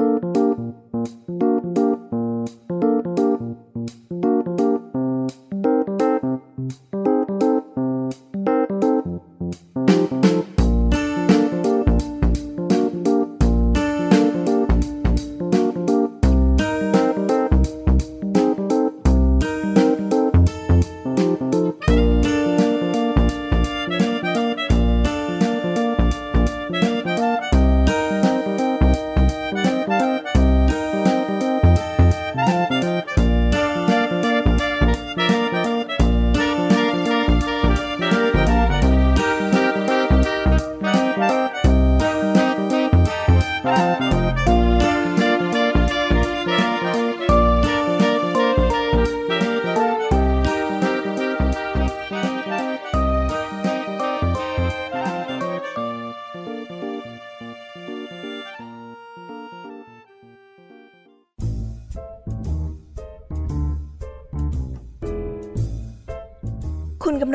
คุ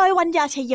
โดยวัญญาชยโย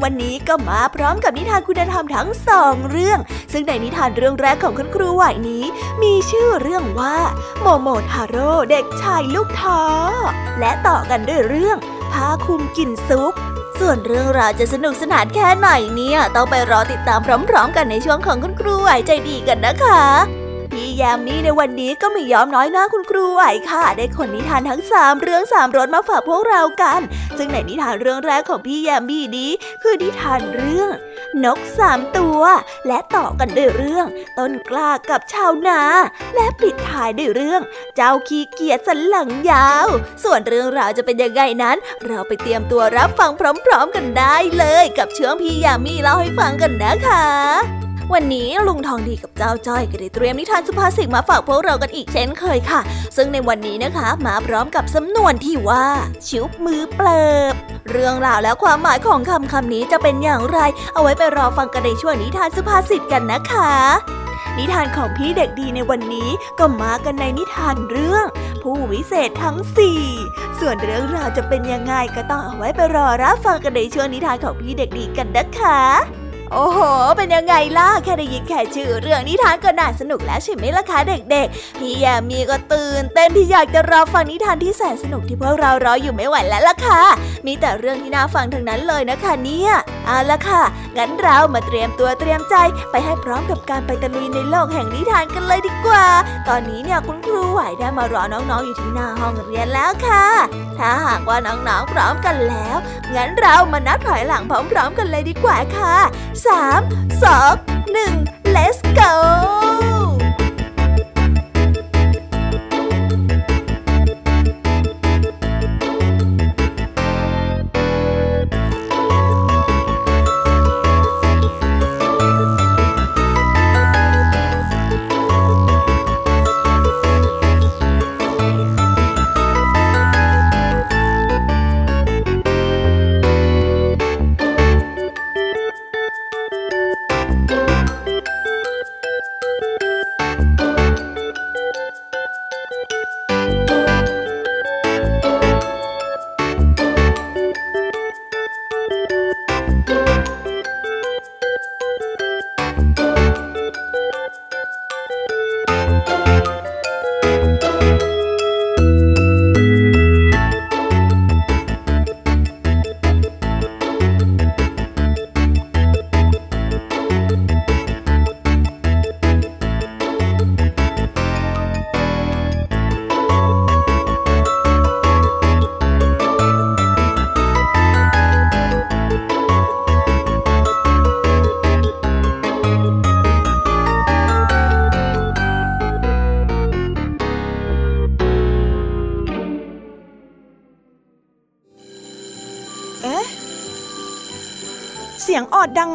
วันนี้ก็มาพร้อมกับนิทานคุณธรรมทั้งสองเรื่อง ซึ่งในนิทานเรื่องแรกของคุณครูไหวนี้ มีชื่อเรื่องว่าโมโมทาโร่เด็กชายลูกท้อและต่อกันด้วยเรื่องผ้าคุมกินซุป ส่วนเรื่องราวจะสนุกสนานแค่ไหนเนี่ย ต้องไปรอติดตามพร้อม ๆ กันในช่วงของคุณครูไหวใจดีกันนะคะ พี่ยามีในวันนี้ก็ไม่ยอมน้อยหน้าคุณครูไหวค่ะ ได้คนนิทานทั้งสามเรื่องสามรสมาฝากพวกเรากัน ซึ่งในนิทานเรื่องแรกของพี่ยามีนี้ คือนิทานเรื่อง นกสามตัว และต่อกันด้วยเรื่อง ต้นกล้ากับชาวนา และปิดท้ายด้วยเรื่อง เจ้าขี้เกียจสันหลังยาว ส่วนเรื่องราวจะเป็นยังไงนั้น เราไปเตรียมตัวรับฟังพร้อม ๆ กันได้เลย กับเชื้องพี่ยามีเล่าให้ฟังกันนะคะ วันนี้ลุงทองดีกับเจ้าจ้อยก็ได้เตรียมนิทานสุภาษิตมาฝากพวกเรากันอีกเช่นเคยค่ะ ซึ่งในวันนี้นะคะ มาพร้อมกับสำนวนที่ว่า ชุบมือเปลิบเรื่องราวและความหมายของคำคำนี้จะเป็นอย่างไร เอาไว้ไปรอฟังกันในช่วงนิทานสุภาษิตกันนะคะ นิทานของพี่เด็กดีในวันนี้ก็มากันในนิทานเรื่อง ผู้วิเศษทั้งสี่ส่วนเรื่องราวจะเป็นยังไงก็ต้องเอาไว้ไปรอรับฟังกันในช่วงนิทานของพี่เด็กดีกันนะคะ โอ้โห เป็นยังไงล่ะ แค่ได้ยินแค่ชื่อเรื่องนิทานก็น่าสนุกแล้วใช่ไหมล่ะคะเด็กๆ พี่ยมมีก็ตื่นเต้นที่อยากจะรอฟังนิทานที่แสนสนุกที่พวกเรารออยู่ไม่ไหวแล้วล่ะค่ะ มีแต่เรื่องที่น่าฟังทั้งนั้นเลยนะคะเนี่ย เอาละค่ะ งั้นเรามาเตรียมตัวเตรียมใจไปให้พร้อมกับการไปตะลุยในโลกแห่งนิทานกันเลยดีกว่า ตอนนี้เนี่ยคุณครูไหวได้มารอน้องๆอยู่ที่หน้าห้องเรียนแล้วค่ะ ถ้าหากว่าน้องๆพร้อมกันแล้ว งั้นเรามานับถอยหลังพร้อมๆกันเลยดีกว่าค่ะสามสองหนึ่ง let's go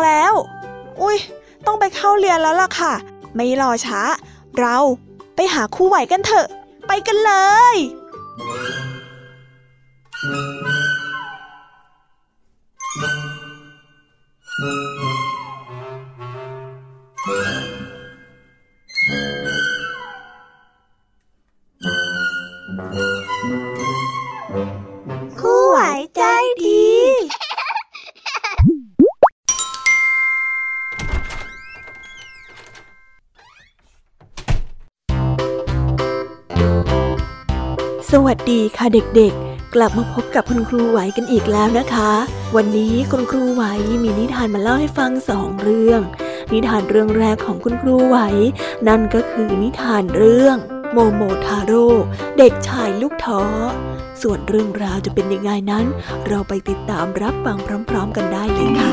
แล้ว อุ้ยต้องไปเข้าเรียนแล้วล่ะค่ะ ไม่รอช้า เราไปหาคู่ไหวกันเถอะ ไปกันเลย ดีค่ะเด็กๆ กลับมาพบกับคุณครูไหวกันอีกแล้วนะคะ วันนี้คุณครูไหวมีนิทานมาเล่าให้ฟังสองเรื่อง นิทานเรื่องแรกของคุณครูไหว นั่นก็คือนิทานเรื่องโมโมทาโร่เด็กชายลูกท้อ ส่วนเรื่องราวจะเป็นยังไงนั้น เราไปติดตามรับฟังพร้อม ๆ กันได้เลยค่ะ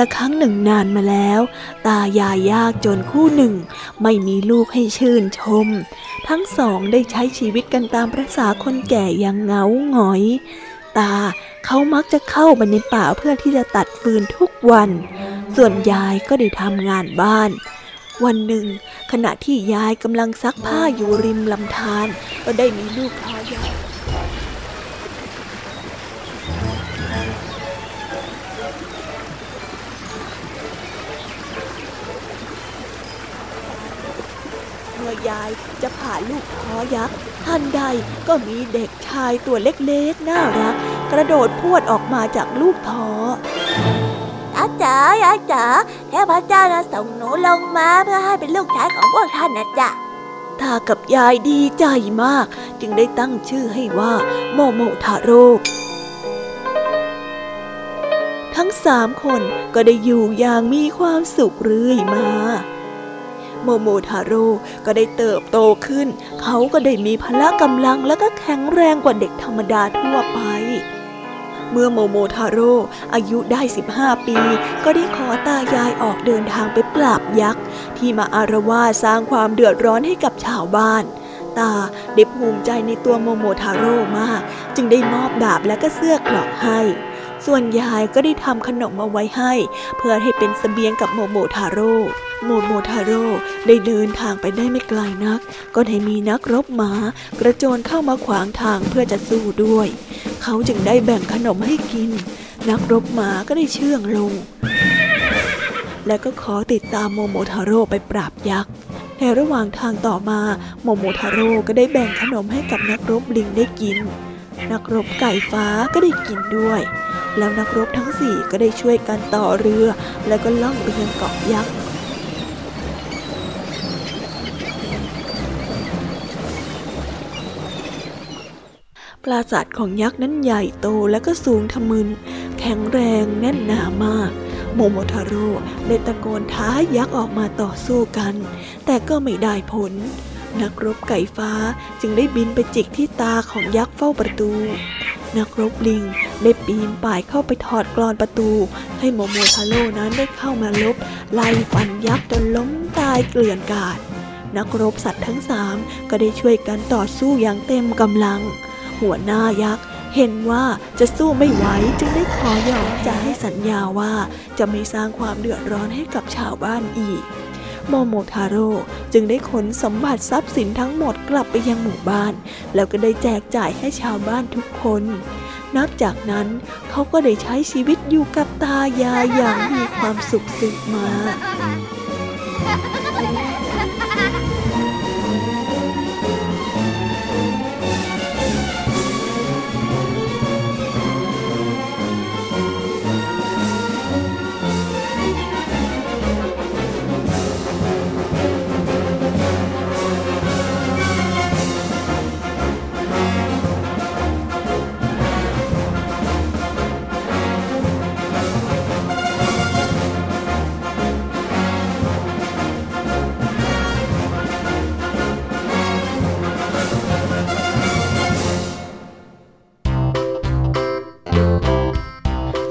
ละครั้งหนึ่งนานมาแล้ว ตายายยากจนคู่หนึ่ง ไม่มีลูกให้ชื่นชม ทั้งสองได้ใช้ชีวิตกันตามประษาคนแก่อย่างเงาหงอย ตาเขามักจะเข้าไปในป่าเพื่อที่จะตัดฟืนทุกวัน ส่วนยายก็ได้ทำงานบ้าน วันหนึ่ง ขณะที่ยายกำลังซักผ้าอยู่ริมลำธารก็ได้มีลูกท้อยา ลูกท้อยักษ์ทันใดก็มีเด็กชายตัวเล็กๆ น่ารัก กระโดดพวดออกมาจากลูกท้ออาจ๋าอาจ๋าเทพเจ้านะส่งหนูลงมาเพื่อให้เป็นลูกชายของพวกท่านนะจ๊ะตากับยายดีใจมาก จึงได้ตั้งชื่อให้ว่าโมโมทาโร่ทั้งสามคนก็ได้อยู่อย่างมีความสุขเรื่อยมา โมโมทาโร่ก็ได้เติบโตขึ้น เขาก็ได้มีพละกำลังและก็แข็งแรงกว่าเด็กธรรมดาทั่วไป เมื่อโมโมทาโร่อายุได้ 15 ปี ก็ได้ขอตายายออกเดินทางไปปราบยักษ์ ที่มาอารวาสสร้างความเดือดร้อนให้กับชาวบ้านตาได้ภูมิใจในตัวโมโมทาโร่มาก จึงได้มอบดาบและก็เสื้อเกราะให้ ส่วนยายก็ได้ทำขนมมาไว้ให้ เพื่อให้เป็นเสบียงกับโมโมทาโร่ โมโมทาโร่ได้เดินทางไปได้ไม่ไกลนัก ก็ได้มีนักรบหมา กระโจนเข้ามาขวางทางเพื่อจะสู้ด้วย เขาจึงได้แบ่งขนมให้กิน นักรบหมาก็ได้เชื่องลง และก็ขอติดตามโมโมทาโร่ไปปราบยักษ์ในระหว่างทางต่อมาโมโมทาโร่ก็ได้แบ่งขนมให้กับนักรบลิงได้กิน นักรบไก่ฟ้าก็ได้กินด้วย แล้วนักรบทั้งสี่ก็ได้ช่วยกันต่อเรือ แล้วก็ล่องไปยังเกาะยักษ์ ปราสาทของยักษ์นั้นใหญ่โตและก็สูงทะมึน แข็งแรงแน่นหนามาก โมโมทาโร่ได้ตะโกนท้ายักษ์ออกมาต่อสู้กัน แต่ก็ไม่ได้ผล นักรบไก่ฟ้าจึงได้บินไปจิกที่ตาของยักษ์เฝ้าประตู นักรบลิงได้ปีนป่ายเข้าไปถอดกรอนประตู ให้โมโมทาโร่นั้นได้เข้ามาลบไล่ฟันยักษ์จนล้มตายเกลื่อนกาดนักรบสัตว์ทั้งสามก็ได้ช่วยกันต่อสู้อย่างเต็มกำลัง หัวหน้ายักษ์เห็นว่าจะสู้ไม่ไหวจึงได้ขอยอมจะให้สัญญาว่าจะไม่สร้างความเดือดร้อนให้กับชาวบ้านอีก โมโมทาโร่จึงได้ขนสมบัติทรัพย์สินทั้งหมดกลับไปยังหมู่บ้าน แล้วก็ได้แจกจ่ายให้ชาวบ้านทุกคนนับจากนั้นเขาก็ได้ใช้ชีวิตอยู่กับตายายอย่างมีความสุขสุขมา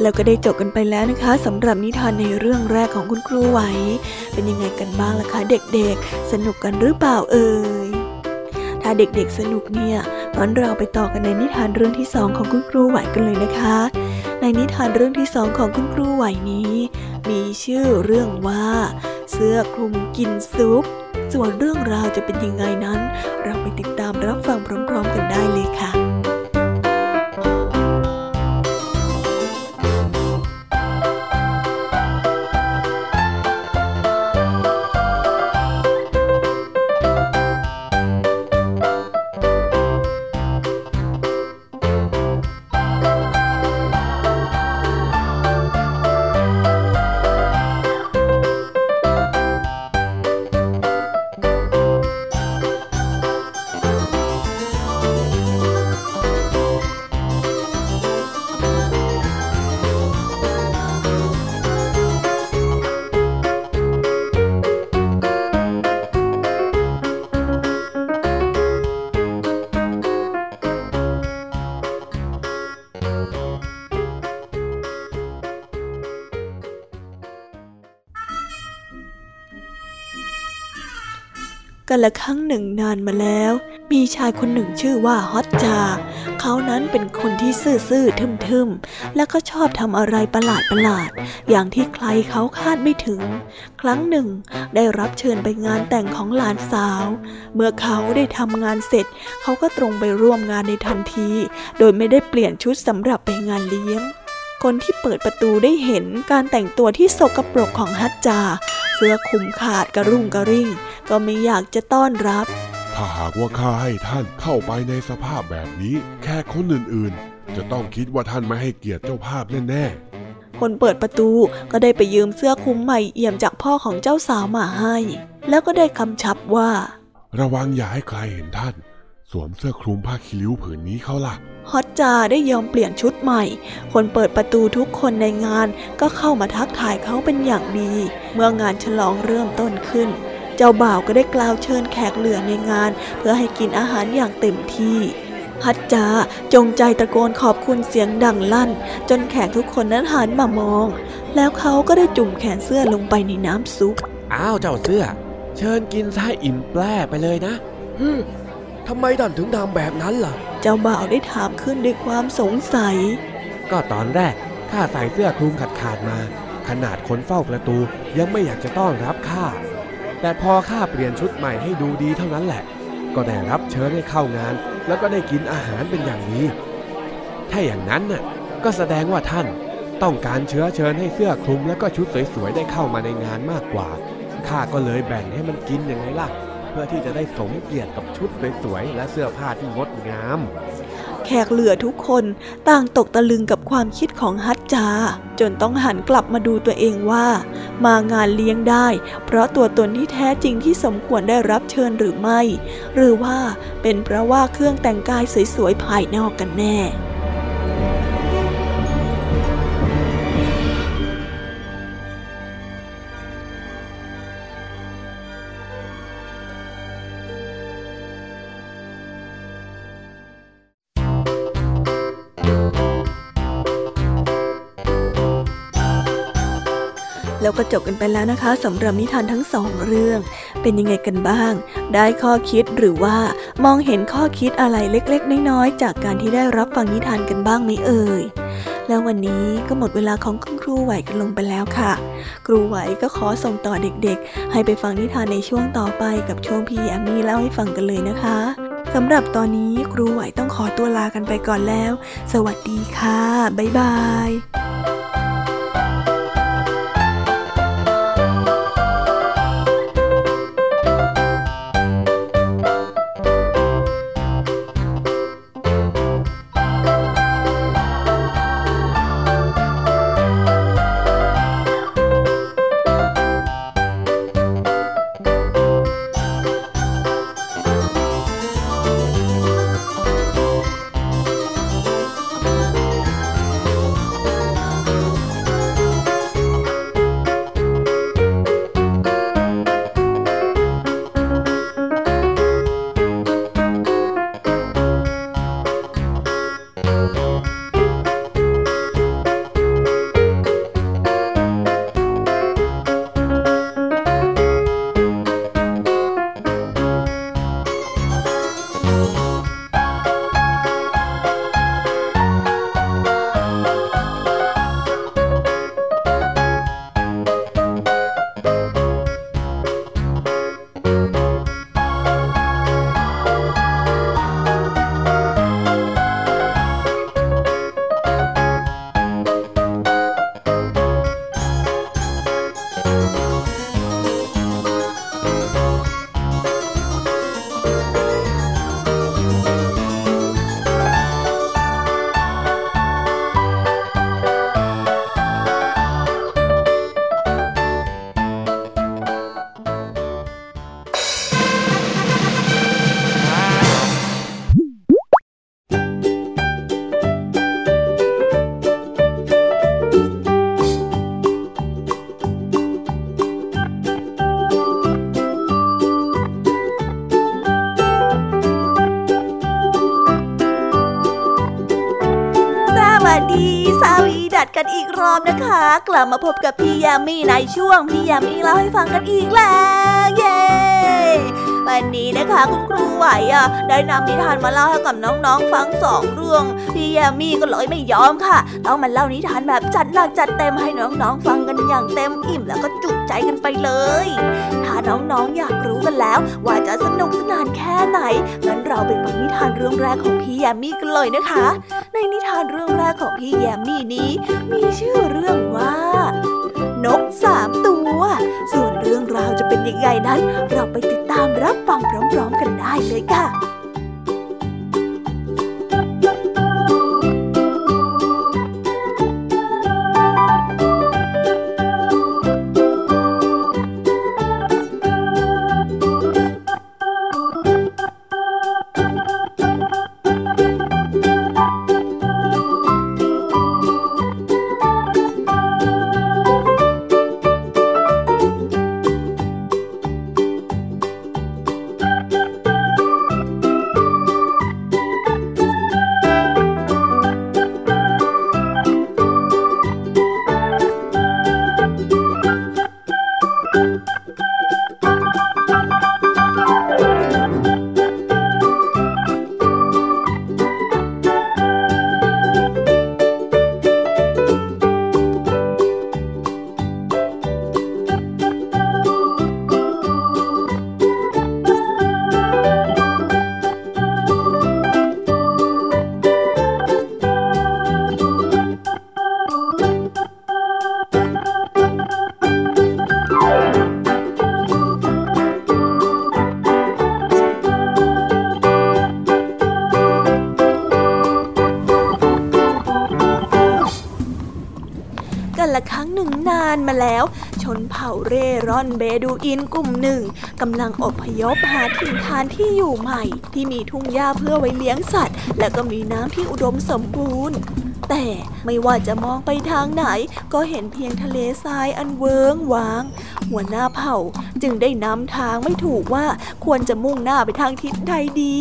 แล้วก็ได้จบกันไปแล้วนะคะสำหรับนิทานในเรื่องแรกของคุณครูไหว เป็นยังไงกันบ้างล่ะคะเด็กๆ สนุกกันหรือเปล่าเอ่ยถ้าเด็กๆสนุกเนี่ยงั้นเราไปต่อกันในนิทานเรื่องที่สองของคุณครูไหวกันเลยนะคะ ในนิทานเรื่องที่สองของคุณครูไหวนี้ มีชื่อเรื่องว่า เสื้อคลุมกินซุปส่วนเรื่องราวจะเป็นยังไงนั้น เราไปติดตามรับฟังพร้อม ๆ กันได้เลยค่ะ กันละครั้งหนึ่งนานมาแล้ว มีชายคนหนึ่งชื่อว่าฮอตจา เขานั้นเป็นคนที่ซื่อๆทึมๆ และก็ชอบทำอะไรประหลาดประหลาด อย่างที่ใครเขาคาดไม่ถึง ครั้งหนึ่งได้รับเชิญไปงานแต่งของหลานสาว เมื่อเขาได้ทำงานเสร็จ เขาก็ตรงไปร่วมงานในทันที โดยไม่ได้เปลี่ยนชุดสำหรับไปงานเลี้ยง คนที่เปิดประตูได้เห็นการแต่งตัวที่สกปรกของฮัจจา สื้อคลุมขาดกระรุ่งกระริ่ง ก็ไม่อยากจะต้อนรับ ถ้าหากว่าข้าให้ท่านเข้าไปในสภาพแบบนี้ แค่คนอื่นๆ จะต้องคิดว่าท่านไม่ให้เกียรติเจ้าภาพแน่ๆคนเปิดประตูก็ได้ไปยืมเสื้อคลุมใหม่เอี่ยมจากพ่อของเจ้าสาวมาให้ แล้วก็ได้คำชับว่า ระวังอย่าให้ใครเห็นท่าน สวมเสื้อคลุมผ้าคีริ้วผืนนี้เขาล่ะ ฮอตจาได้ยอมเปลี่ยนชุดใหม่ คนเปิดประตูทุกคนในงานก็เข้ามาทักทายเขาเป็นอย่างดี เมื่องานฉลองเริ่มต้นขึ้น เจ้าบ่าวก็ได้กล่าวเชิญแขกเหลือในงาน เพื่อให้กินอาหารอย่างเต็มที่ฮัจจาจงใจตะโกนขอบคุณเสียงดังลั่น จนแขกทุกคนนั้นหันมามอง แล้วเขาก็ได้จุ่มแขนเสื้อลงไปในน้ำซุป อ้าวเจ้าเสื้อ เชิญกินซะให้อิ่มแปร่ไปเลยนะฮึม ทำไมท่านถึงทำแบบนั้นล่ะ เจ้าบ่าวได้ถามขึ้นด้วยความสงสัย ก็ตอนแรกข้าใส่เสื้อคลุมขาดขาดๆมา ขนาดคนเฝ้าประตูยังไม่อยากจะต้อนรับข้า แต่พอข้าเปลี่ยนชุดใหม่ให้ดูดีเท่านั้นแหละ ก็ได้รับเชิญให้เข้างาน แล้วก็ได้กินอาหารเป็นอย่างดีถ้าอย่างนั้นน่ะก็แสดงว่าท่านต้องการเชื้อเชิญให้เสื้อคลุมแล้วก็ชุดสวยๆได้เข้ามาในงานมากกว่าข้าก็เลยแบ่งให้มันกินยังไงล่ะ เพื่อที่จะได้สมเกียรติกับชุดสวยๆและเสื้อผ้าที่งดงาม แขกเหลือทุกคนต่างตกตะลึงกับความคิดของฮัจจา จนต้องหันกลับมาดูตัวเองว่า มางานเลี้ยงได้ เพราะตัวตนที่แท้จริงที่สมควรได้รับเชิญหรือไม่ หรือว่าเป็นเพราะว่าเครื่องแต่งกายสวยๆภายนอกกันแน่ แล้วก็จบกันไปแล้วนะคะสำหรับนิทานทั้งสองเรื่อง เป็นยังไงกันบ้าง ได้ข้อคิดหรือว่ามองเห็นข้อคิดอะไรเล็กๆ น้อยๆ จากการที่ได้รับฟังนิทานกันบ้างไหมเอ่ยแล้ววันนี้ก็หมดเวลาของคุณครูไหวกันลงไปแล้วค่ะ ครูไหวก็ขอส่งต่อเด็กๆ ให้ไปฟังนิทานในช่วงต่อไปกับช่วงพี่แอมมี่เล่าให้ฟังกันเลยนะคะสำหรับตอนนี้ครูไหวต้องขอตัวลากันไปก่อนแล้ว สวัสดีค่ะ บ๊ายบาย ลับมาพบกับพี่ยามีในช่วงพี่ยามีเล่าให้ฟังกันอีกแล้วเย้วันนี้นะคะคุณครูไหวอะได้นำนิทานมาเล่าให้กับน้องๆฟังสองเรื่องพี่แยมมี่ก็เลยไม่ยอมค่ะต้องมาเล่านิทานแบบจัดหนักจัดเต็มให้น้องๆฟังกันอย่างเต็มอิ่มแล้วก็จุใจกันไปเลย ถ้าน้องๆอยากรู้กันแล้ว ว่าจะสนุกสนานแค่ไหนงั้นเราไปฟังนิทานเรื่องแรกของพี่แยมมี่กันเลยนะคะ ในนิทานเรื่องแรกของพี่แยมมี่นี้ มีชื่อเรื่องว่า จะเป็นยังไงนั้น เราไปติดตามรับฟังพร้อมๆกันได้เลยค่ะ อนเบดูอินกลุ่มหนึ่งกำลังอพยพหาถิ่นฐานที่อยู่ใหม่ ที่มีทุ่งหญ้าเพื่อไว้เลี้ยงสัตว์ และก็มีน้ำที่อุดมสมบูรณ์แต่ไม่ว่าจะมองไปทางไหน ก็เห็นเพียงทะเลทรายอันเวิงว้าง หัวหน้าเผ่าจึงได้นำทางไม่ถูกว่าควรจะมุ่งหน้าไปทางทิศใดดี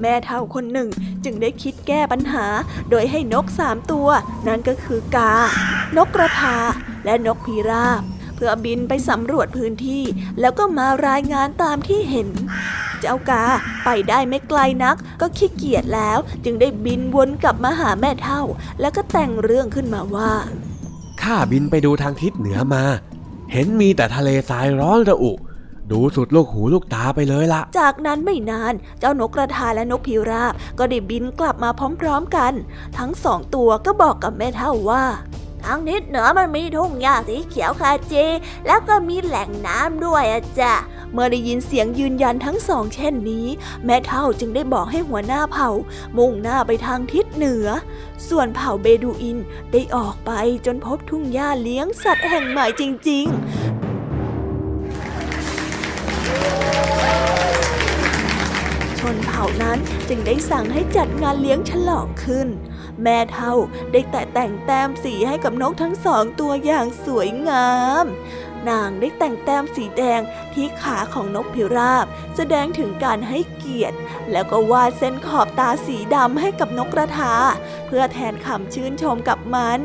แม่เท่าคนหนึ่งจึงได้คิดแก้ปัญหา โดยให้นกสามตัว นั่นก็คือกา นกกระทาและนกพิราบ เพื่อบินไปสำรวจพื้นที่ แล้วก็มารายงานตามที่เห็น เจ้ากาไปได้ไม่ไกลนัก ก็ขี้เกียจแล้ว จึงได้บินวนกลับมาหาแม่เท่า แล้วก็แต่งเรื่องขึ้นมาว่าข้าบินไปดูทางทิศเหนือมา เห็นมีแต่ทะเลทรายร้อนระอุดูสุดลูกหูลูกตาไปเลยละ จากนั้นไม่นานเจ้านกกระทาและนกพิราบก็ได้บินกลับมาพร้อมๆกัน ทั้งสองตัวก็บอกกับแม่เท่าว่าทางทิศเหนือมันมีทุ่งหญ้าสีเขียวขจีแล้วก็มีแหล่งน้ำด้วยอะจ้ะเมื่อได้ยินเสียงยืนยันทั้งสองเช่นนี้ แม่เท่าจึงได้บอกให้หัวหน้าเผ่า มุ่งหน้าไปทางทิศเหนือ ส่วนเผ่าเบดูอินได้ออกไปจนพบทุ่งหญ้าเลี้ยงสัตว์แห่งใหม่จริงๆชนเผ่านั้นจึงได้สั่งให้จัดงานเลี้ยงฉลองขึ้น แม่เท่าได้แต่แต่งแต้มสีให้กับนกทั้งสองตัวอย่างสวยงาม นางได้แต่งแต้มสีแดงที่ขาของนกพิราบ แสดงถึงการให้เกียรติ แล้วก็วาดเส้นขอบตาสีดำให้กับนกกระทา เพื่อแทนคำชื่นชมกับมัน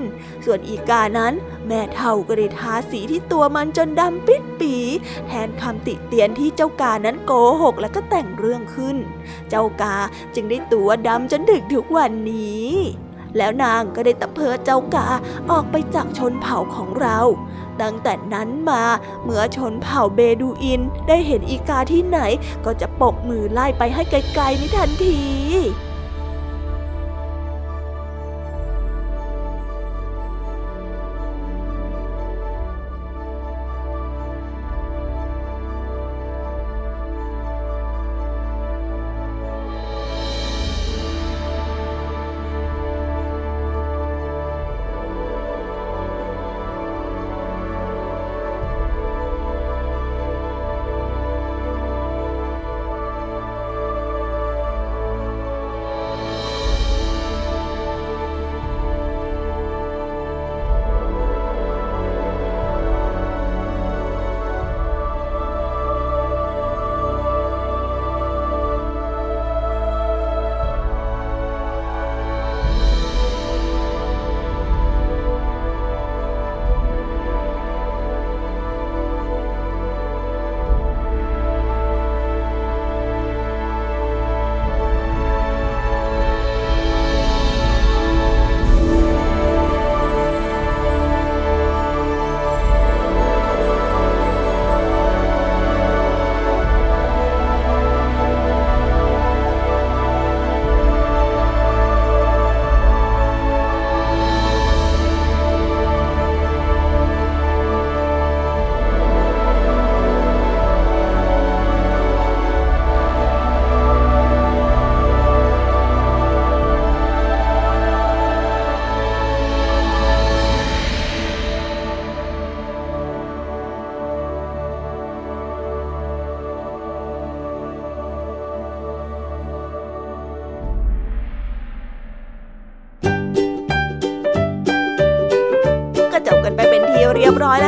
ส่วนอีกานั้น แม่เท่าก็ได้ทาสีที่ตัวมันจนดำปิดปี แทนคำติเตียนที่เจ้ากานั้นโกหกแล้วก็แต่งเรื่องขึ้น เจ้ากาจึงได้ตัวดำจนถึงทุกวันนี้แล้วนางก็ได้ตะเพิดเจ้ากาออกไปจากชนเผ่าของเรา ตั้งแต่นั้นมา เมื่อชนเผ่าเบดูอิน ได้เห็นอีกาที่ไหน ก็จะปกมือไล่ไปให้ไกลๆในทันที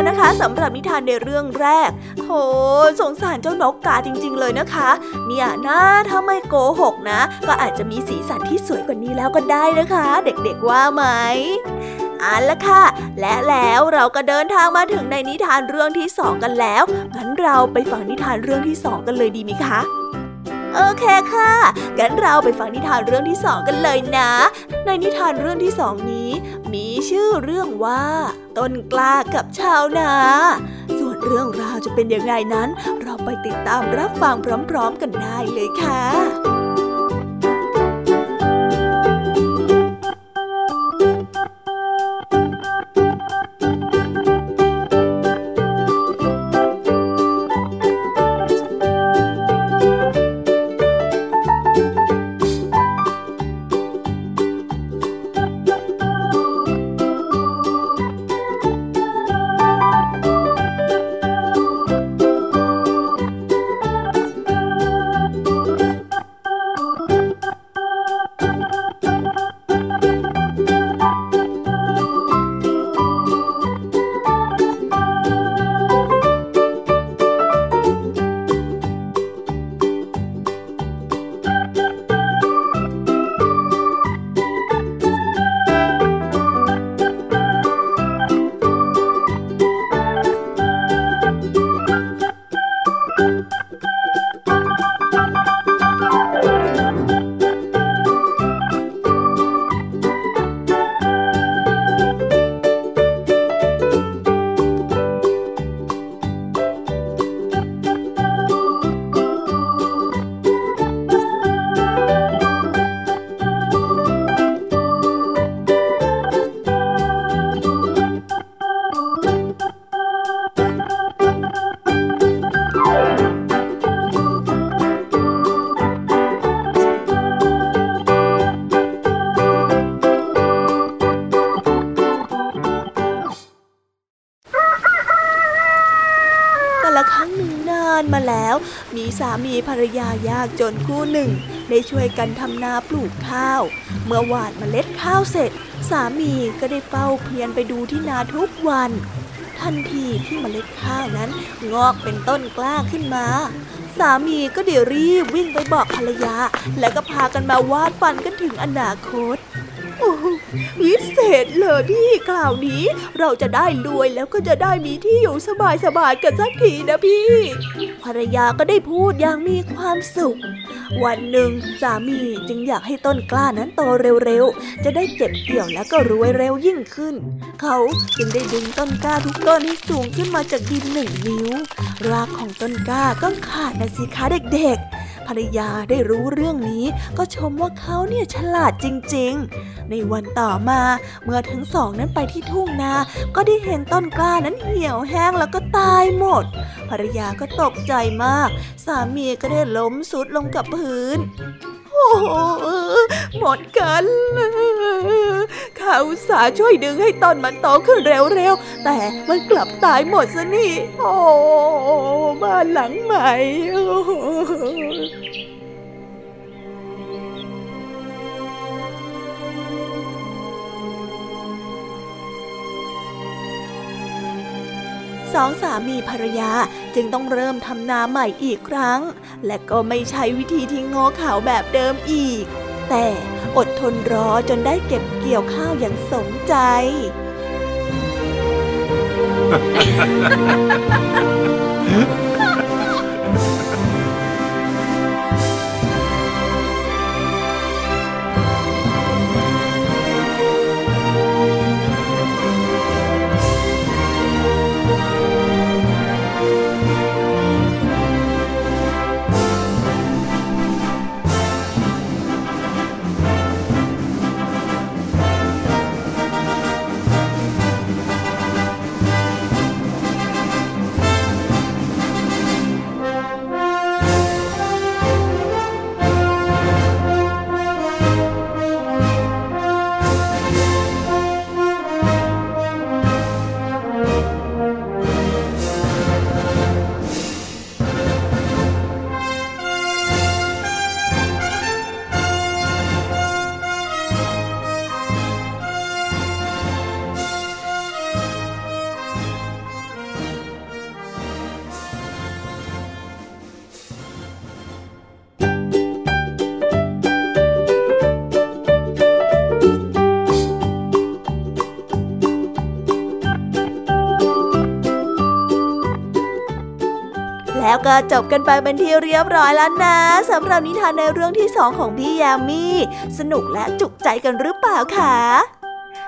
นะคะสำหรับนิทานในเรื่องแรกโหสงสารเจ้านกกาจริง ๆ เลยนะคะ เนี่ยนะถ้าไม่โกหกนะ ก็อาจจะมีสีสันที่สวยกว่านี้แล้วก็ได้นะคะ เด็กๆว่าไหมเอาละค่ะ และแล้วเราก็เดินทางมาถึงในนิทานเรื่องที่สองกันแล้ว งั้นเราไปฟังนิทานเรื่องที่สองกันเลยดีไหมคะ โอเคค่ะ งั้นเราไปฟังนิทานเรื่องที่สองกันเลยนะ ในนิทานเรื่องที่สองนี้ มีชื่อเรื่องว่า ต้นกล้ากับชาวนา ส่วนเรื่องราวจะเป็นยังไงนั้น เราไปติดตามรับฟังพร้อม ๆ กันได้เลยค่ะ มีสามีภรรยายากจนคู่หนึ่ง ได้ช่วยกันทำนาปลูกข้าว เมื่อหว่านเมล็ดข้าวเสร็จ สามีก็ได้เฝ้าเพียรไปดูที่นาทุกวัน ทันทีที่เมล็ดข้าวนั้นงอกเป็นต้นกล้าขึ้นมาสามีก็เดี๋ยวรีบวิ่งไปบอกภรรยา แล้วก็พากันมาวาดฝันกันถึงอนาคตโอ้โหวิเศษเลยพี่คราวนี้ เราจะได้รวยแล้วก็จะได้มีที่อยู่สบายๆกันสักทีนะพี่ ภรรยาก็ได้พูดอย่างมีความสุข วันหนึ่งสามีจึงอยากให้ต้นกล้านั้นโตเร็วๆ จะได้เก็บเกี่ยวแล้วก็รวยเร็วยิ่งขึ้น เขาจึงได้ดึงต้นกล้าทุกต้นให้สูงขึ้นมาจากดินหนึ่งนิ้ว รากของต้นกล้าก็ขาดนะสิคะเด็กๆ ภรรยาได้รู้เรื่องนี้ ก็ชมว่าเขาเนี่ยฉลาดจริง ๆ ในวันต่อมาเมื่อทั้งสองนั้นไปที่ทุ่งนา ก็ได้เห็นต้นกล้านั้นเหี่ยวแห้งแล้วก็ตายหมด ภรรยาก็ตกใจมาก สามีก็ได้ล้มสุดลงกับพื้น หมดกันเขาอุตสาห์ช่วยดึงให้ต้นมันโตขึ้นเร็วๆ แต่มันกลับตายหมดซะนี่ โอ้ บ้านหลังใหม่ สองสามีภรรยาจึงต้องเริ่มทำนาใหม่อีกครั้ง และก็ไม่ใช้วิธีที่โง่ขลาแบบเดิมอีก แต่อดทนรอจนได้เก็บเกี่ยวข้าวอย่างสมใจ ก็จบกันไปเป็นที่เรียบร้อยแล้วนะสำหรับนิทานในเรื่องที่สองของพี่ยามีสนุกและจุใจกันหรือเปล่าคะ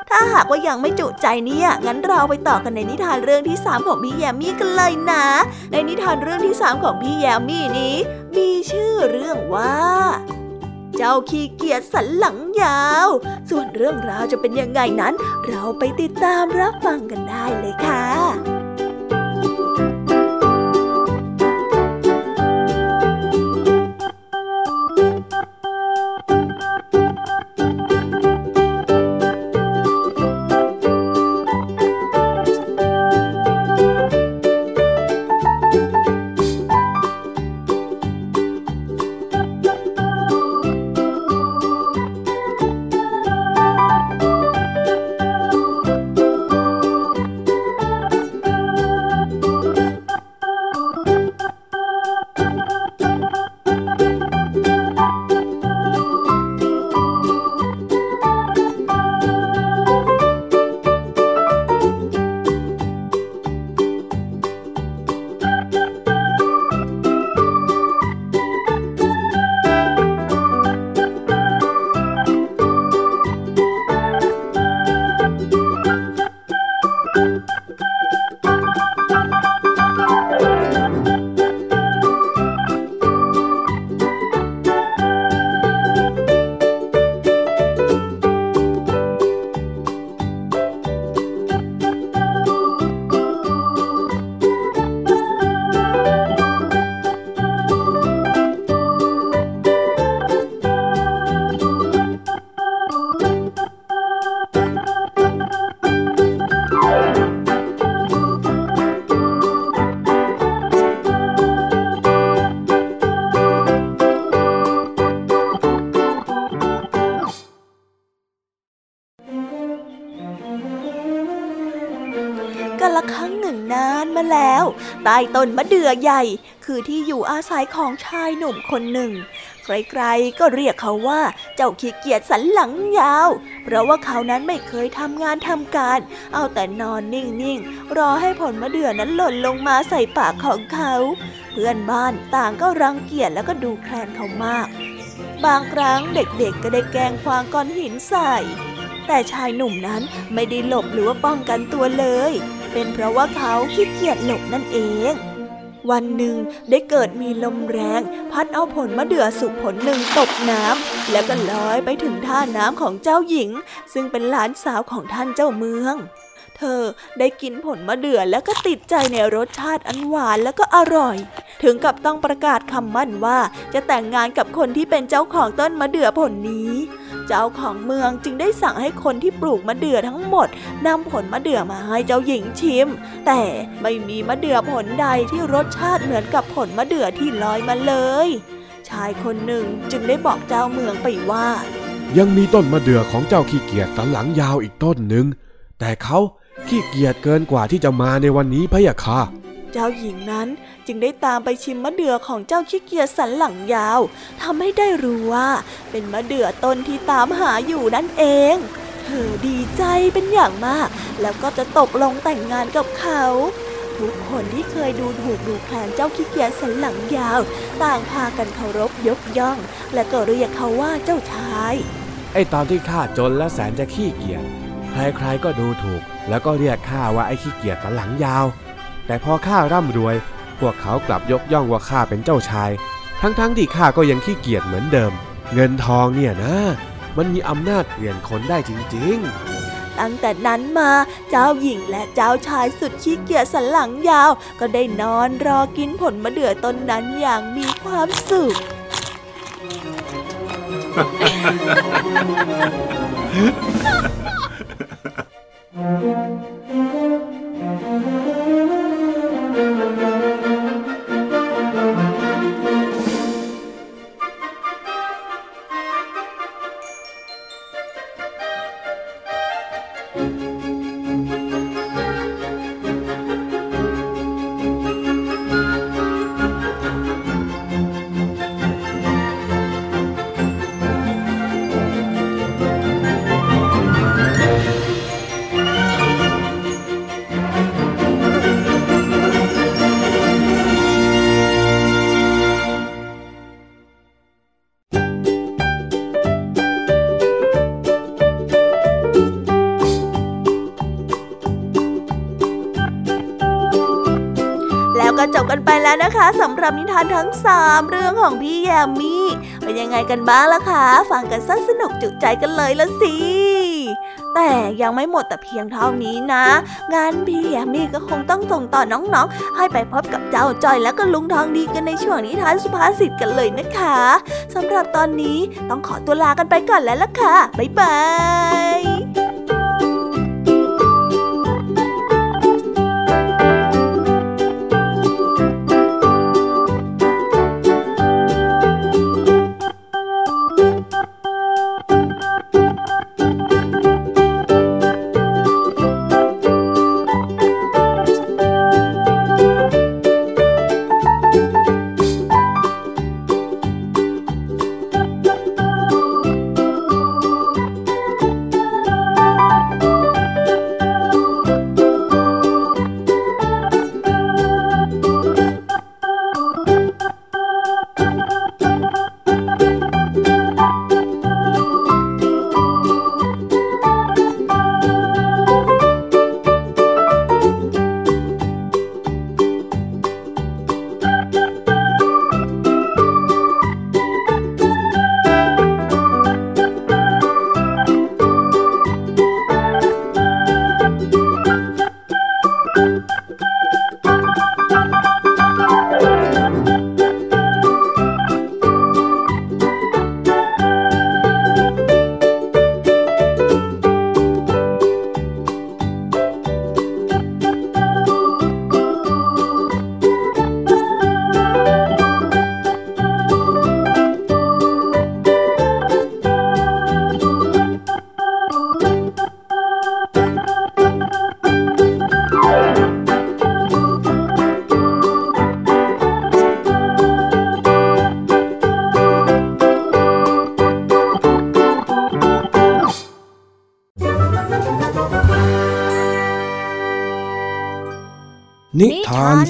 ถ้าหากว่ายังไม่จุใจเนี่ยงั้นเราไปต่อกันในนิทานเรื่องที่สามของพี่แยมมี่กันเลยนะ ในนิทานเรื่องที่สามของพี่แยมมี่นี้ มีชื่อเรื่องว่า เจ้าขี้เกียจสันหลังยาว ส่วนเรื่องราวจะเป็นยังไงนั้น เราไปติดตามรับฟังกันได้เลยค่ะ ใต้ต้นมะเดื่อใหญ่ คือที่อยู่อาศัยของชายหนุ่มคนหนึ่ง ใครๆก็เรียกเขาว่าเจ้าขี้เกียจสันหลังยาว เพราะว่าเขานั้นไม่เคยทำงานทำการ เอาแต่นอนนิ่งๆ รอให้ผลมะเดื่อนั้นหล่นลงมาใส่ปากของเขา เพื่อนบ้านต่างก็รังเกียจแล้วก็ดูแคลนเขามาก บางครั้งเด็กๆก็ได้แกล้งควางก้อนหินใส่ แต่ชายหนุ่มนั้นไม่ได้หลบหรือว่าป้องกันตัวเลย เป็นเพราะว่าเขาขี้เกียจหลบนั่นเอง วันหนึ่งได้เกิดมีลมแรง พัดเอาผลมะเดื่อสุกผลหนึ่งตกน้ำแล้วก็ลอยไปถึงท่าน้ำของเจ้าหญิง ซึ่งเป็นหลานสาวของท่านเจ้าเมือง เธอได้กินผลมะเดื่อแล้วก็ติดใจในรสชาติอันหวานแล้วก็อร่อย ถึงกับต้องประกาศคำมั่นว่าจะแต่งงานกับคนที่เป็นเจ้าของต้นมะเดื่อผลนี้ เจ้าของเมืองจึงได้สั่งให้คนที่ปลูกมะเดื่อทั้งหมดนำผลมะเดื่อมาให้เจ้าหญิงชิม แต่ไม่มีมะเดื่อผลใดที่รสชาติเหมือนกับผลมะเดื่อที่ลอยมาเลย ชายคนหนึ่งจึงได้บอกเจ้าเมืองไปว่ายังมีต้นมะเดื่อของเจ้าขี้เกียจสันหลังยาวอีกต้นหนึ่ง แต่เขา ขี้เกียจเกินกว่าที่จะมาในวันนี้พะยะค่ะ เจ้าหญิงนั้นจึงได้ตามไปชิมมะเดื่อของเจ้าขี้เกียจสันหลังยาวทำให้ได้รู้ว่าเป็นมะเดื่อต้นที่ตามหาอยู่นั่นเองเธอดีใจเป็นอย่างมาก แล้วก็จะตกลงแต่งงานกับเขาทุกคนที่เคยดูถูกดูแคลนเจ้าขี้เกียจสันหลังยาว ต่างพากันเคารพยกย่อง และก็เรียกเขาว่าเจ้าชาย ไอ้ตอนที่ข้าจนและแสนจะขี้เกียจ ใครๆก็ดูถูก แล้วก็เรียกข้าว่าไอ้ขี้เกียจสันหลังยาว แต่พอข้าร่ำรวย พวกเขากลับยกย่องว่าข้าเป็นเจ้าชาย ทั้งๆที่ข้าก็ยังขี้เกียจเหมือนเดิม เงินทองเนี่ยนะ มันมีอำนาจเปลี่ยนคนได้จริง ๆตั้งแต่นั้นมาเจ้าหญิงและเจ้าชายสุดขี้เกียจสันหลังยาว ก็ได้นอนรอกินผลมะเดื่อต้นนั้นอย่างมีความสุขพ Thank you. รับนิทานทั้ง 3 เรื่องของพี่แยมมี่เป็นยังไงกันบ้างล่ะคะ ฟังกันซะสนุกจุใจกันเลยละสิแต่ยังไม่หมดแต่เพียงเท่านี้นะ งานพี่แยมมี่ก็คงต้องส่งต่อน้องๆ ให้ไปพบกับเจ้าจอยและก็ลุงทองดีกันในช่วงนิทานสุภาษิตกันเลยนะคะสำหรับตอนนี้ต้องขอตัวลากันไปก่อนแล้วล่ะค่ะบ๊ายบาย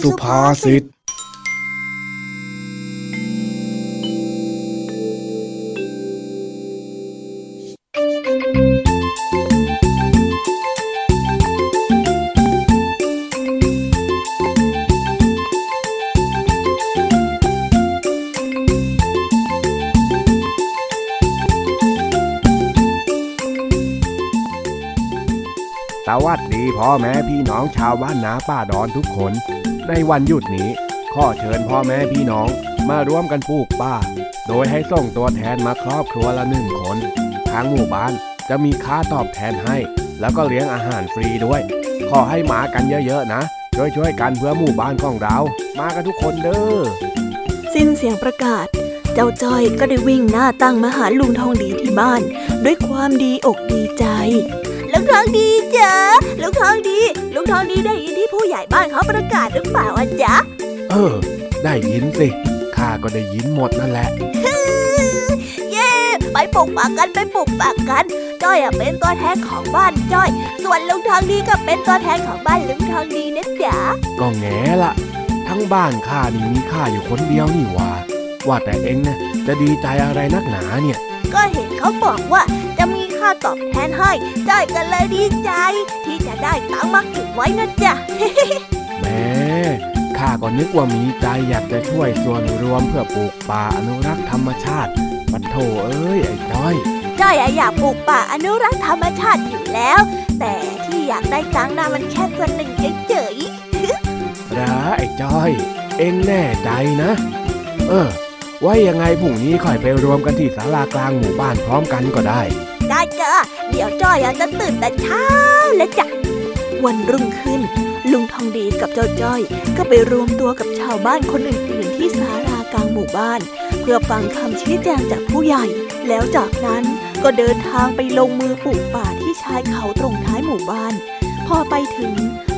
สุภาษิต องชาวบ้านนาป่าดอนทุกคน ในวันหยุดนี้ขอเชิญพ่อแม่พี่น้องมาร่วมกันปลูกป่าโดยให้ส่งตัวแทนมาครอบครัวละหนึ่งคน ทางหมู่บ้านจะมีค่าตอบแทนให้ แล้วก็เลี้ยงอาหารฟรีด้วย ขอให้มากันเยอะๆนะช่วยๆกันเพื่อหมู่บ้านของเรา มากันทุกคนเด้อสิ้นเสียงประกาศ เจ้าจ้อยก็ได้วิ่งหน้าตั้งมาหาลุงทองดีที่บ้าน ด้วยความดีอกดีใจ ลุงทองดีจ้ะลุงทองดี ลุงทองดีได้ยินที่ผู้ใหญ่บ้านเขาประกาศหรือเปล่าอะจ๊ะ เออ ได้ยินสิข้าก็ได้ยินหมดนั่นแหละ เย้ไปปลูกป่ากันไปปลูกป่ากันจ้อยอะเป็นตัวแทนของบ้านจ้อย ส่วนลุงทองดีก็เป็นตัวแทนของบ้านลุงทองดีนะจ๊ะก็แง่ละทั้งบ้านข้านี่มีข้าอยู่คนเดียวนี่หว่าว่าแต่เองนะจะดีใจอะไรนักหนาเนี่ย ก็เห็นเขาบอกว่าจะมี ค่าตอบแทนให้จ้อยก็เลยดีใจ ที่จะได้ตังค์มาเก็บไว้นะจ๊ะแหม่ข้าก็นึกว่ามีใจอยากจะช่วยส่วนรวมเพื่อปลูกป่าอนุรักษ์ธรรมชาติปัดโถเอ้ยไอ้จ้อยจ้อยอะอยากปลูกป่าอนุรักษ์ธรรมชาติอยู่แล้ว แต่ที่อยากได้ตังค์น่ะมันแค่ส่วนหนึ่งเฉยเหรอไอ้จ้อย เองแน่ใจนะ เออไว้ยังไงพรุ่งนี้ค่อยไปรวมกันที่ศาลากลางหมู่บ้านพร้อมกันก็ได้ๆได้ จ้ะเดี๋ยวจ้อยจะตื่นแต่เช้าแล้วจ้ะวันรุ่งขึ้น ลุงทองดีกับเจ้าจ้อย ก็ไปรวมตัวกับชาวบ้านคนอื่นๆ ที่ศาลากลางหมู่บ้าน เพื่อฟังคำชี้แจงจากผู้ใหญ่ แล้วจากนั้นก็เดินทางไปลงมือปลูกป่าที่ชายเขาตรงท้ายหมู่บ้าน พอไปถึง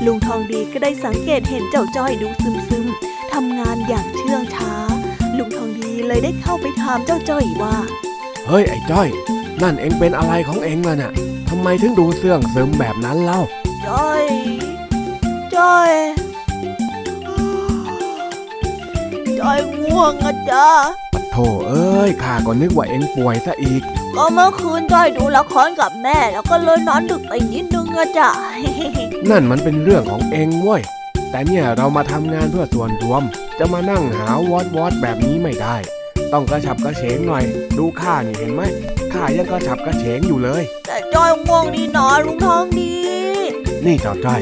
ลุงทองดีก็ได้สังเกตเห็นเจ้าจ้อยดูซึมๆทำงานอย่างเชื่องช้า ลุงทองดีเลยได้เข้าไปถามเจ้าจ้อยว่า เฮ้ยไอ้จ้อย นั่นเองเป็นอะไรของเองล่ะน่ะทำไมถึงดูเสื่องซึมแบบนั้นเล่าจ้อยจ้อยจ้อยง่วงอะจ้าปัดโถเอ้ยข้าก็นึกว่าเองป่วยซะอีก ก็เมื่อคืนจ้อยดูละครกับแม่ แล้วก็เลยนอนดึกไปนิดนึงอะจ้ะนั่นมันเป็นเรื่องของเองเว้ยแต่เนี่ยเรามาทำงานเพื่อส่วนรวม จะมานั่งหาวอดวอดแบบนี้ไม่ได้ ต้องกระฉับกระเฉงหน่อย ดูข้านี่เห็นไหมข้ายังกระฉับกระเฉงอยู่เลย แต่จ้อยง่วงดีหนอลุงทองดี นี่เจ้าจ้อย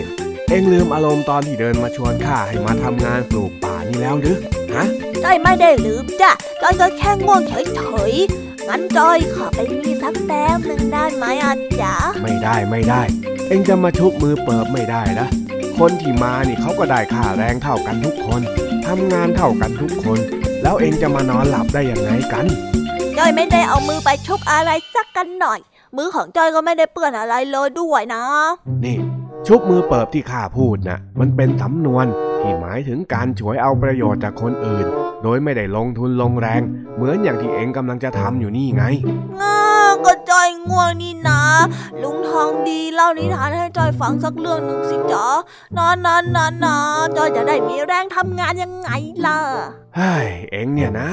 เอ็งลืมอารมณ์ตอนที่เดินมาชวนข้าให้มาทำงานปลูกป่านี่แล้วหรือฮะจ้อยไม่ได้ลืมจ้ะจ้อยก็แค่ง่วงเฉยๆงั้นจ้อยขอไปมีสักแต้มหนึ่งได้ไหมอาจ๊ะไม่ได้ไม่ได้ เอ็งจะมาชุบมือเปิบไม่ได้นะคนที่มานี่เขาก็ได้ค่าแรงเท่ากันทุกคนทำงานเท่ากันทุกคน แล้วเองจะมานอนหลับได้ยังไงกัน จ้อยไม่ได้เอามือไปชุบอะไรสักกันหน่อย มือของจ้อยก็ไม่ได้เปื้อนอะไรเลยด้วยนะ นี่ชุบมือเปิบที่ข้าพูดนะมันเป็นสำนวนที่หมายถึงการฉวยเอาประโยชน์จากคนอื่น โดยไม่ได้ลงทุนลงแรง เหมือนอย่างที่เอ็งกำลังจะทำอยู่นี่ไงง้าก็จ้อยง่วงนี่นะ ลุงทองดีเล่านิทานให้จ้อยฟังสักเรื่องหนึ่งสิจ๊ะนานนานนานนาจ้อยจะได้มีแรงทำงานยังไงล่ะเฮ้ยเอ็งเนี่ยนะ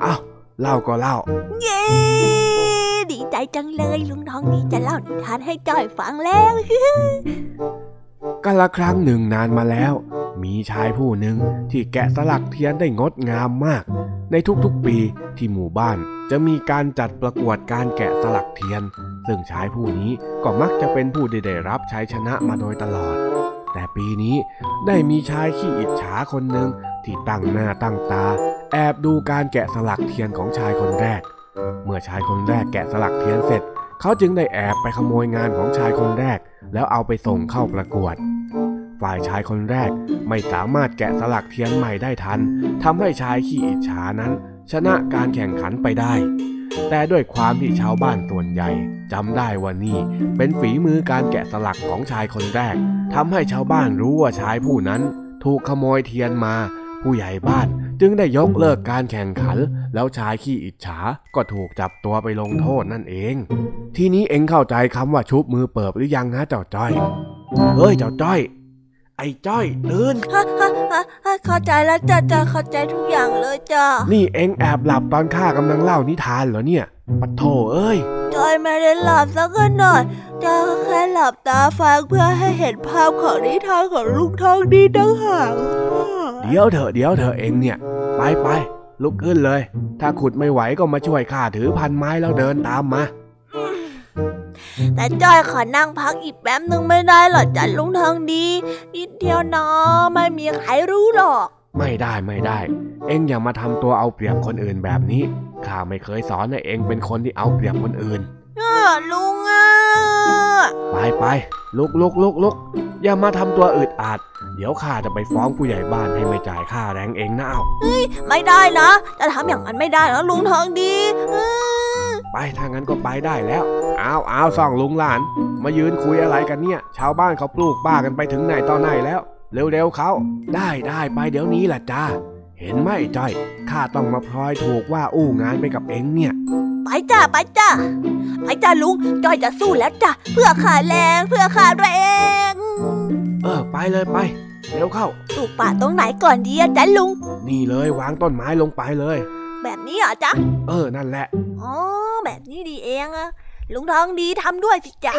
เอา เล่าก็เล่า เย้ดีใจจังเลยลุงทองดีจะเล่านิทานให้จ้อยฟังแล้วกันละครั้งหนึ่งนานมาแล้ว มีชายผู้หนึ่งที่แกะสลักเทียนได้งดงามมาก ในทุกๆปีที่หมู่บ้านจะมีการจัดประกวดการแกะสลักเทียน ซึ่งชายผู้นี้ก็มักจะเป็นผู้ที่ได้รับชัยชนะมาโดยตลอด แต่ปีนี้ได้มีชายขี้อิจฉาคนหนึ่งที่ตั้งหน้าตั้งตา แอบดูการแกะสลักเทียนของชายคนแรก เมื่อชายคนแรกแกะสลักเทียนเสร็จ เขาจึงได้แอบไปขโมยงานของชายคนแรก แล้วเอาไปส่งเข้าประกวด ฝ่ายชายคนแรกไม่สามารถแกะสลักเทียนใหม่ได้ทันทำให้ชายขี้อิจฉานั้น ชนะการแข่งขันไปได้ แต่ด้วยความที่ชาวบ้านส่วนใหญ่จำได้ว่านี่เป็นฝีมือการแกะสลักของชายคนแรกทำให้ชาวบ้านรู้ว่าชายผู้นั้น ถูกขโมยเทียนมา ผู้ใหญ่บ้านจึงได้ยกเลิกการแข่งขัน แล้วชายขี้อิจฉาก็ถูกจับตัวไปลงโทษนั่นเอง ทีนี้เอ็งเข้าใจคำว่าชุบมือเปิบหรือยังนะเจ้าจ้อยเฮ้ยเจ้าจ้อย ไอ้จ้อยตื่นฮะฮะฮะฮะเข้าใจแล้วจ้ะจ้ะเข้าใจทุกอย่างเลยจ้ะนี่เอ็งแอบหลับตอนข้ากำลังเล่านิทานเหรอเนี่ยปะโถเอ้ยจอยไม่ได้หลับสักหน่อยจ้าแค่หลับตาฟังเพื่อให้เห็นภาพของนิทานของลุงทองดีตั้งหากเดี๋ยวเถอะเดี๋ยวเถอะเอ็งเนี่ย ไปไปลุกขึ้นเลย ถ้าขุดไม่ไหวก็มาช่วยข้าถือพันไม้แล้วเดินตามมา แต่จอยขอนั่งพักอีกแป๊บนึงไม่ได้หรอจ้ะลุงทองดี นิดเดียวนะไม่มีใครรู้หรอก ไม่ได้ไม่ได้ เอ็งอย่ามาทำตัวเอาเปรียบคนอื่นแบบนี้ข้าไม่เคยสอนให้เอ็งเป็นคนที่เอาเปรียบคนอื่นอ้าลุงอะไปไปลุกลุกลุกลุกอย่ามาทำตัวอึดอัด เดี๋ยวข้าจะไปฟ้องผู้ใหญ่บ้านให้ไม่จ่ายค่าแรงเองนะเอาไม่ได้นะ จะทำอย่างนั้นไม่ได้นะลุงทองดีอื้อไปถ้างั้นก็ไปได้แล้วอ้าวอ้าวส่องลุงหลาน มายืนคุยอะไรกันเนี่ย ชาวบ้านเขาปลูกบ้ากันไปถึงไหนตอนไหนแล้ว เร็วๆเขาได้ได้ไปเดี๋ยวนี้แหละจ้า เห็นไหมจ้อยข้าต้องมาพลอยถูกว่าอู้งานไปกับเอ็งเนี่ย ไปจ้ะไปจ้ะไปจ้ะลุงจอยจะสู้แล้วจ้ะเพื่อขาแรงเพื่อขาตัวเองเออ ไปเลยไป เร็วเข้าปลูกป่าตรงไหนก่อนดีอะจ๊ะลุง นี่เลยวางต้นไม้ลงไปเลย แบบนี้เหรอจ๊ะ เออนั่นแหละอ๋อแบบนี้ดีเองอะลุงทองดีทำด้วยสิจ๊ะ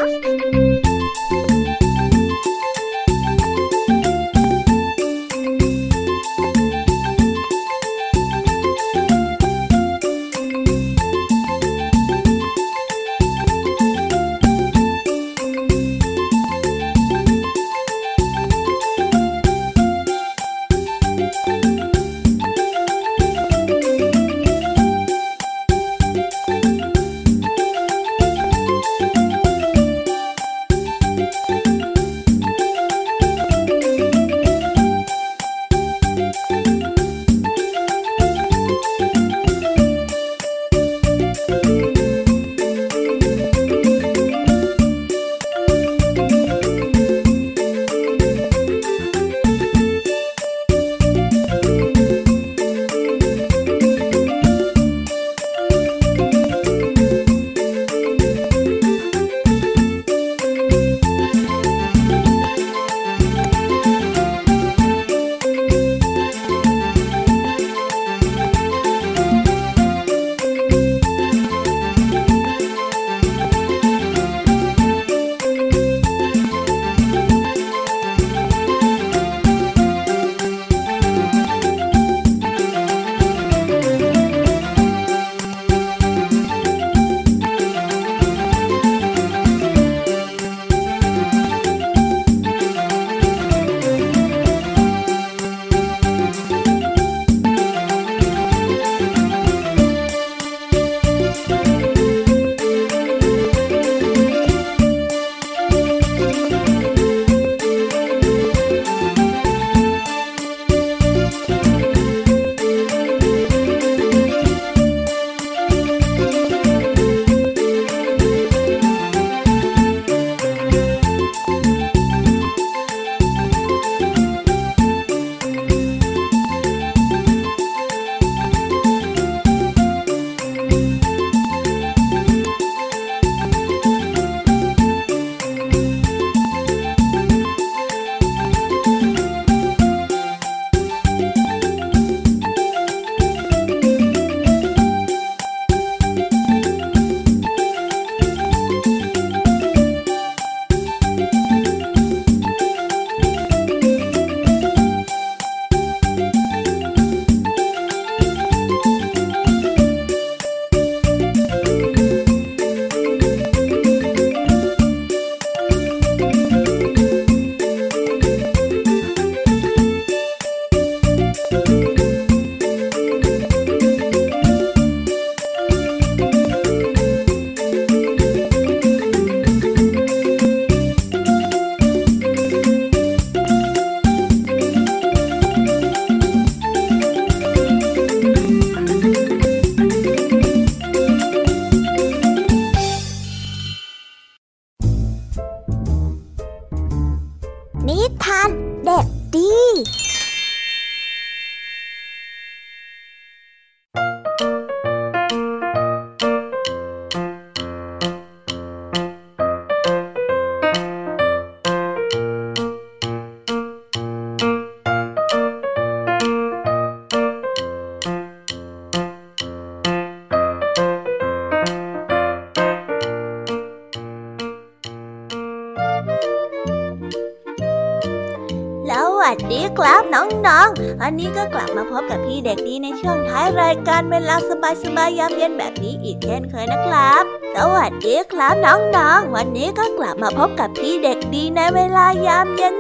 วัสดีครับน้องๆอันนี้ก็กลับมาพบกับพี่เด็กดีในช่วงท้ายรายการเวลาสบายๆยามเย็นแบบนี้อีกเช่นเคยนะครับ สวัสดีครับน้องๆ วันนี้ก็กลับมาพบกับพี่เด็กดีในเวลายามเย็น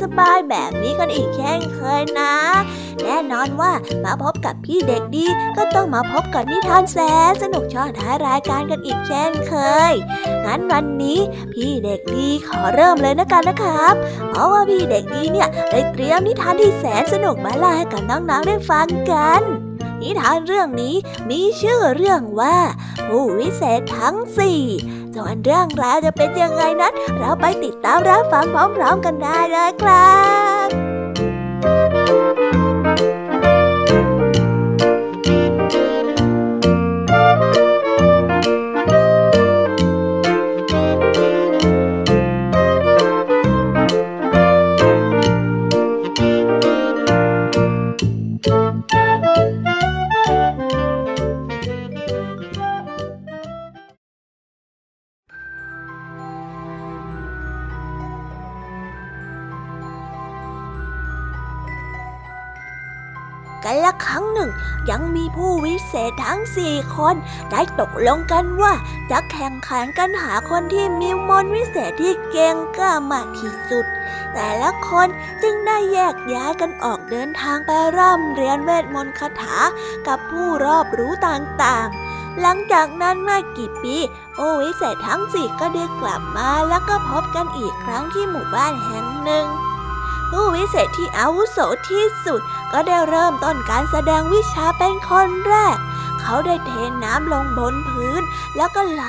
สบายๆแบบนี้กันอีกเช่นเคยนะ แน่นอนว่ามาพบกับพี่เด็กดีก็ต้องมาพบกับนิทานแสนสนุกช่วงท้ายรายการกันอีกเช่นเคย งั้นวันนี้พี่เด็กดีขอเริ่มเลยนะกันนะครับเพราะว่าพี่เด็กดีเนี่ยได้เตรียมนิทานที่แสนสนุกมาเล่าให้กับน้องๆได้ฟังกัน นิทานเรื่องนี้มีชื่อเรื่องว่า ผู้วิเศษทั้งสี่ส่วนเรื่องราวจะเป็นยังไงนั้น เราไปติดตามรับฟังพร้อมๆกันได้เลยครับ สี่คนได้ตกลงกันว่าจะแข่งขันกันหาคนที่มีมนต์วิเศษที่เก่งกล้ามากที่สุด แต่ละคนจึงได้แยกย้ายกันออกเดินทางไปร่ำเรียนเวทมนต์คาถากับผู้รอบรู้ต่างๆหลังจากนั้นไม่กี่ปีผู้วิเศษทั้งสี่ก็ได้กลับมาแล้วก็พบกันอีกครั้งที่หมู่บ้านแห่งหนึ่ง ผู้วิเศษที่อาวุโสที่สุด ก็ได้เริ่มต้นการแสดงวิชาเป็นคนแรก เขาได้เทน้ำลงบนพื้น แล้วก็ไหล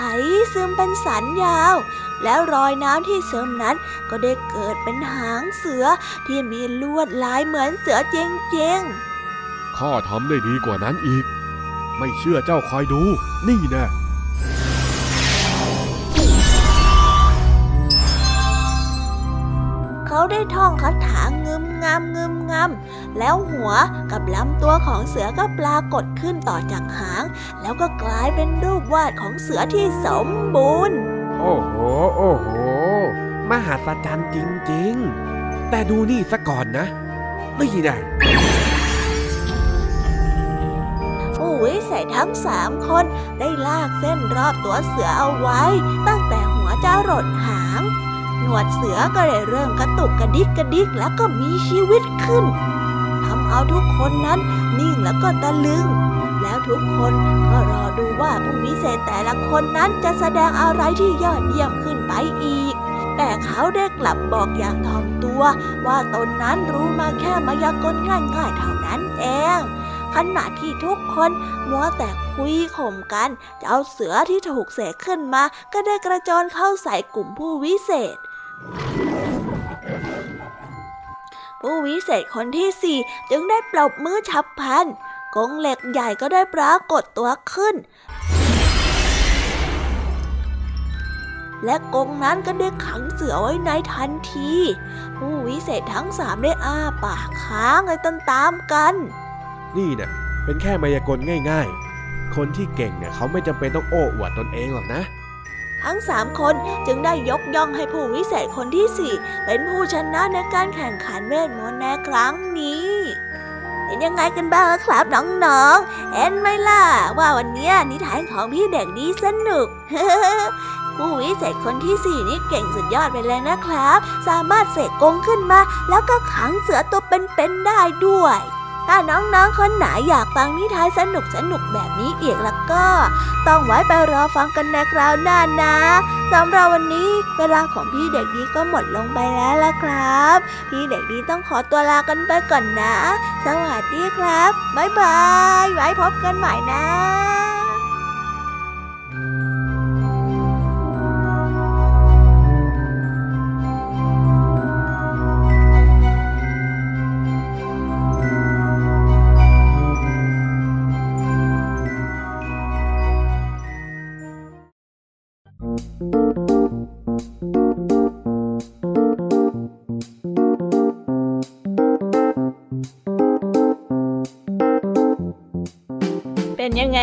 ซึมเป็นสันยาว แล้วรอยน้ำที่ซึมนั้นก็ได้เกิดเป็นหางเสือที่มีลวดลายเหมือนเสือเจงๆข้าทำได้ดีกว่านั้นอีก ไม่เชื่อเจ้าคอยดู นี่แน่เขาได้ท่องคาถางึม งามงึมงำแล้วหัวกับลำตัวของเสือก็ปรากฏขึ้นต่อจากหาง แล้วก็กลายเป็นรูปวาดของเสือที่สมบูรณ์ โอ้โห โอ้โห มหัศจรรย์จริง ๆ แต่ดูนี่ซะก่อนนะ นี่นะผู้วิเศษทั้งสามคนได้ลากเส้นรอบตัวเสือเอาไว้ ตั้งแต่หัวจรดหาง หนวดเสือก็ได้เริ่มกระตุกกระดิกกระดิกแล้วก็มีชีวิตขึ้นทำเอาทุกคนนั้นนิ่งแล้วก็ตะลึง แล้วทุกคนก็รอดูว่าผู้วิเศษแต่ละคนนั้นจะแสดงอะไรที่ยอดเยี่ยมขึ้นไปอีก แต่เขาได้กลับบอกอย่างถ่อมตัว ว่าตนนั้นรู้มาแค่มายากลง่ายๆเท่านั้นเองขณะที่ทุกคนมัวแต่คุยข่มกัน เจ้าเสือที่ถูกเสกขึ้นมา ก็ได้กระโจนเข้าใส่กลุ่มผู้วิเศษ ผู้วิเศษคนที่สี่จึงได้ปลบมือฉับพลันกงเหล็กใหญ่ก็ได้ปรากฏตัวขึ้น และกงนั้นก็ได้ขังเสือไว้ในทันที ผู้วิเศษทั้งสามได้อ้าปากค้างเลยตามกัน นี่เนะ่ยเป็นแค่มายากลง่าย ๆ คนที่เก่งเนี่ยเขาไม่จำเป็นต้องโอ้อวดตนเองหรอกนะ ทั้งสามคนจึงได้ยกย่องให้ผู้วิเศษคนที่สี่เป็นผู้ชนะในการแข่งขันเวทมนต์ในครั้งนี้เป็นยังไงกันบ้างครับน้องๆเห็นไหมล่ะว่าวันนี้นิทานของพี่เด็กดีสนุก ผู้วิเศษคนที่สี่นี่เก่งสุดยอดไปเลยนะครับ สามารถเสกกงขึ้นมา แล้วก็ขังเสือตัวเป็นๆได้ด้วย ถ้าน้องๆคนไหนอยากฟังนิทานสนุกสนุกแบบนี้อีกแล้วก็ ต้องไว้ไปรอฟังกันในคราวหน้านะสำหรับวันนี้เวลาของพี่เด็กดีก็หมดลงไปแล้วล่ะครับ พี่เด็กดีต้องขอตัวลากันไปก่อนนะ สวัสดีครับบ๊ายบายไว้พบกันใหม่นะ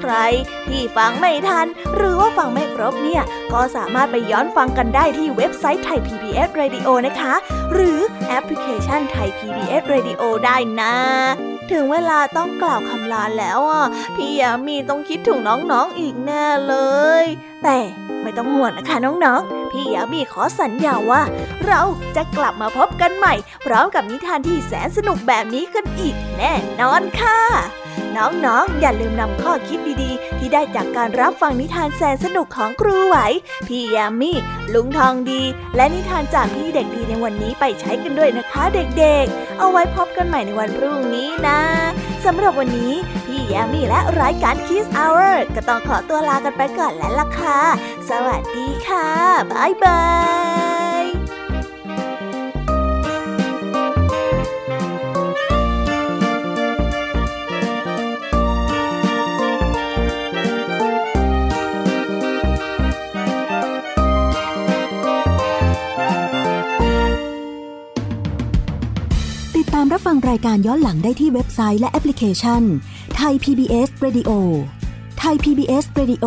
ใครที่ฟังไม่ทัน หรือว่าฟังไม่ครบเนี่ย ก็สามารถไปย้อนฟังกันได้ที่เว็บไซต์ไทย PBS Radio นะคะ หรือแอปพลิเคชันไทย PBS Radio ได้นะถึงเวลาต้องกล่าวคำลาแล้วอะ พี่ยามีต้องคิดถึงน้องๆอีกแน่เลย แต่ ไม่ต้องห่วงนะคะน้องๆ พี่ยามีขอสัญญาว่า เราจะกลับมาพบกันใหม่ พร้อมกับนิทานที่แสนสนุกแบบนี้กันอีกแน่นอนค่ะ น้องๆอย่าลืมนำข้อคิดดีๆ ที่ได้จากการรับฟังนิทานแสนสนุกของครูไหว พี่ยามีลุงทองดี และนิทานจากพี่เด็กดีในวันนี้ไปใช้กันด้วยนะคะเด็กๆ เอาไว้พบกันใหม่ในวันพรุ่งนี้นะสำหรับวันนี้พี่ยามีและรายการ Kiss Hour ก็ต้องขอตัวลากันไปก่อนแล้วล่ะค่ะสวัสดีค่ะ บ๊ายบายติดตามรับฟังรายการย้อนหลังได้ที่เว็บไซต์และแอปพลิเคชันไทย PBS Radio ไทย PBS Radio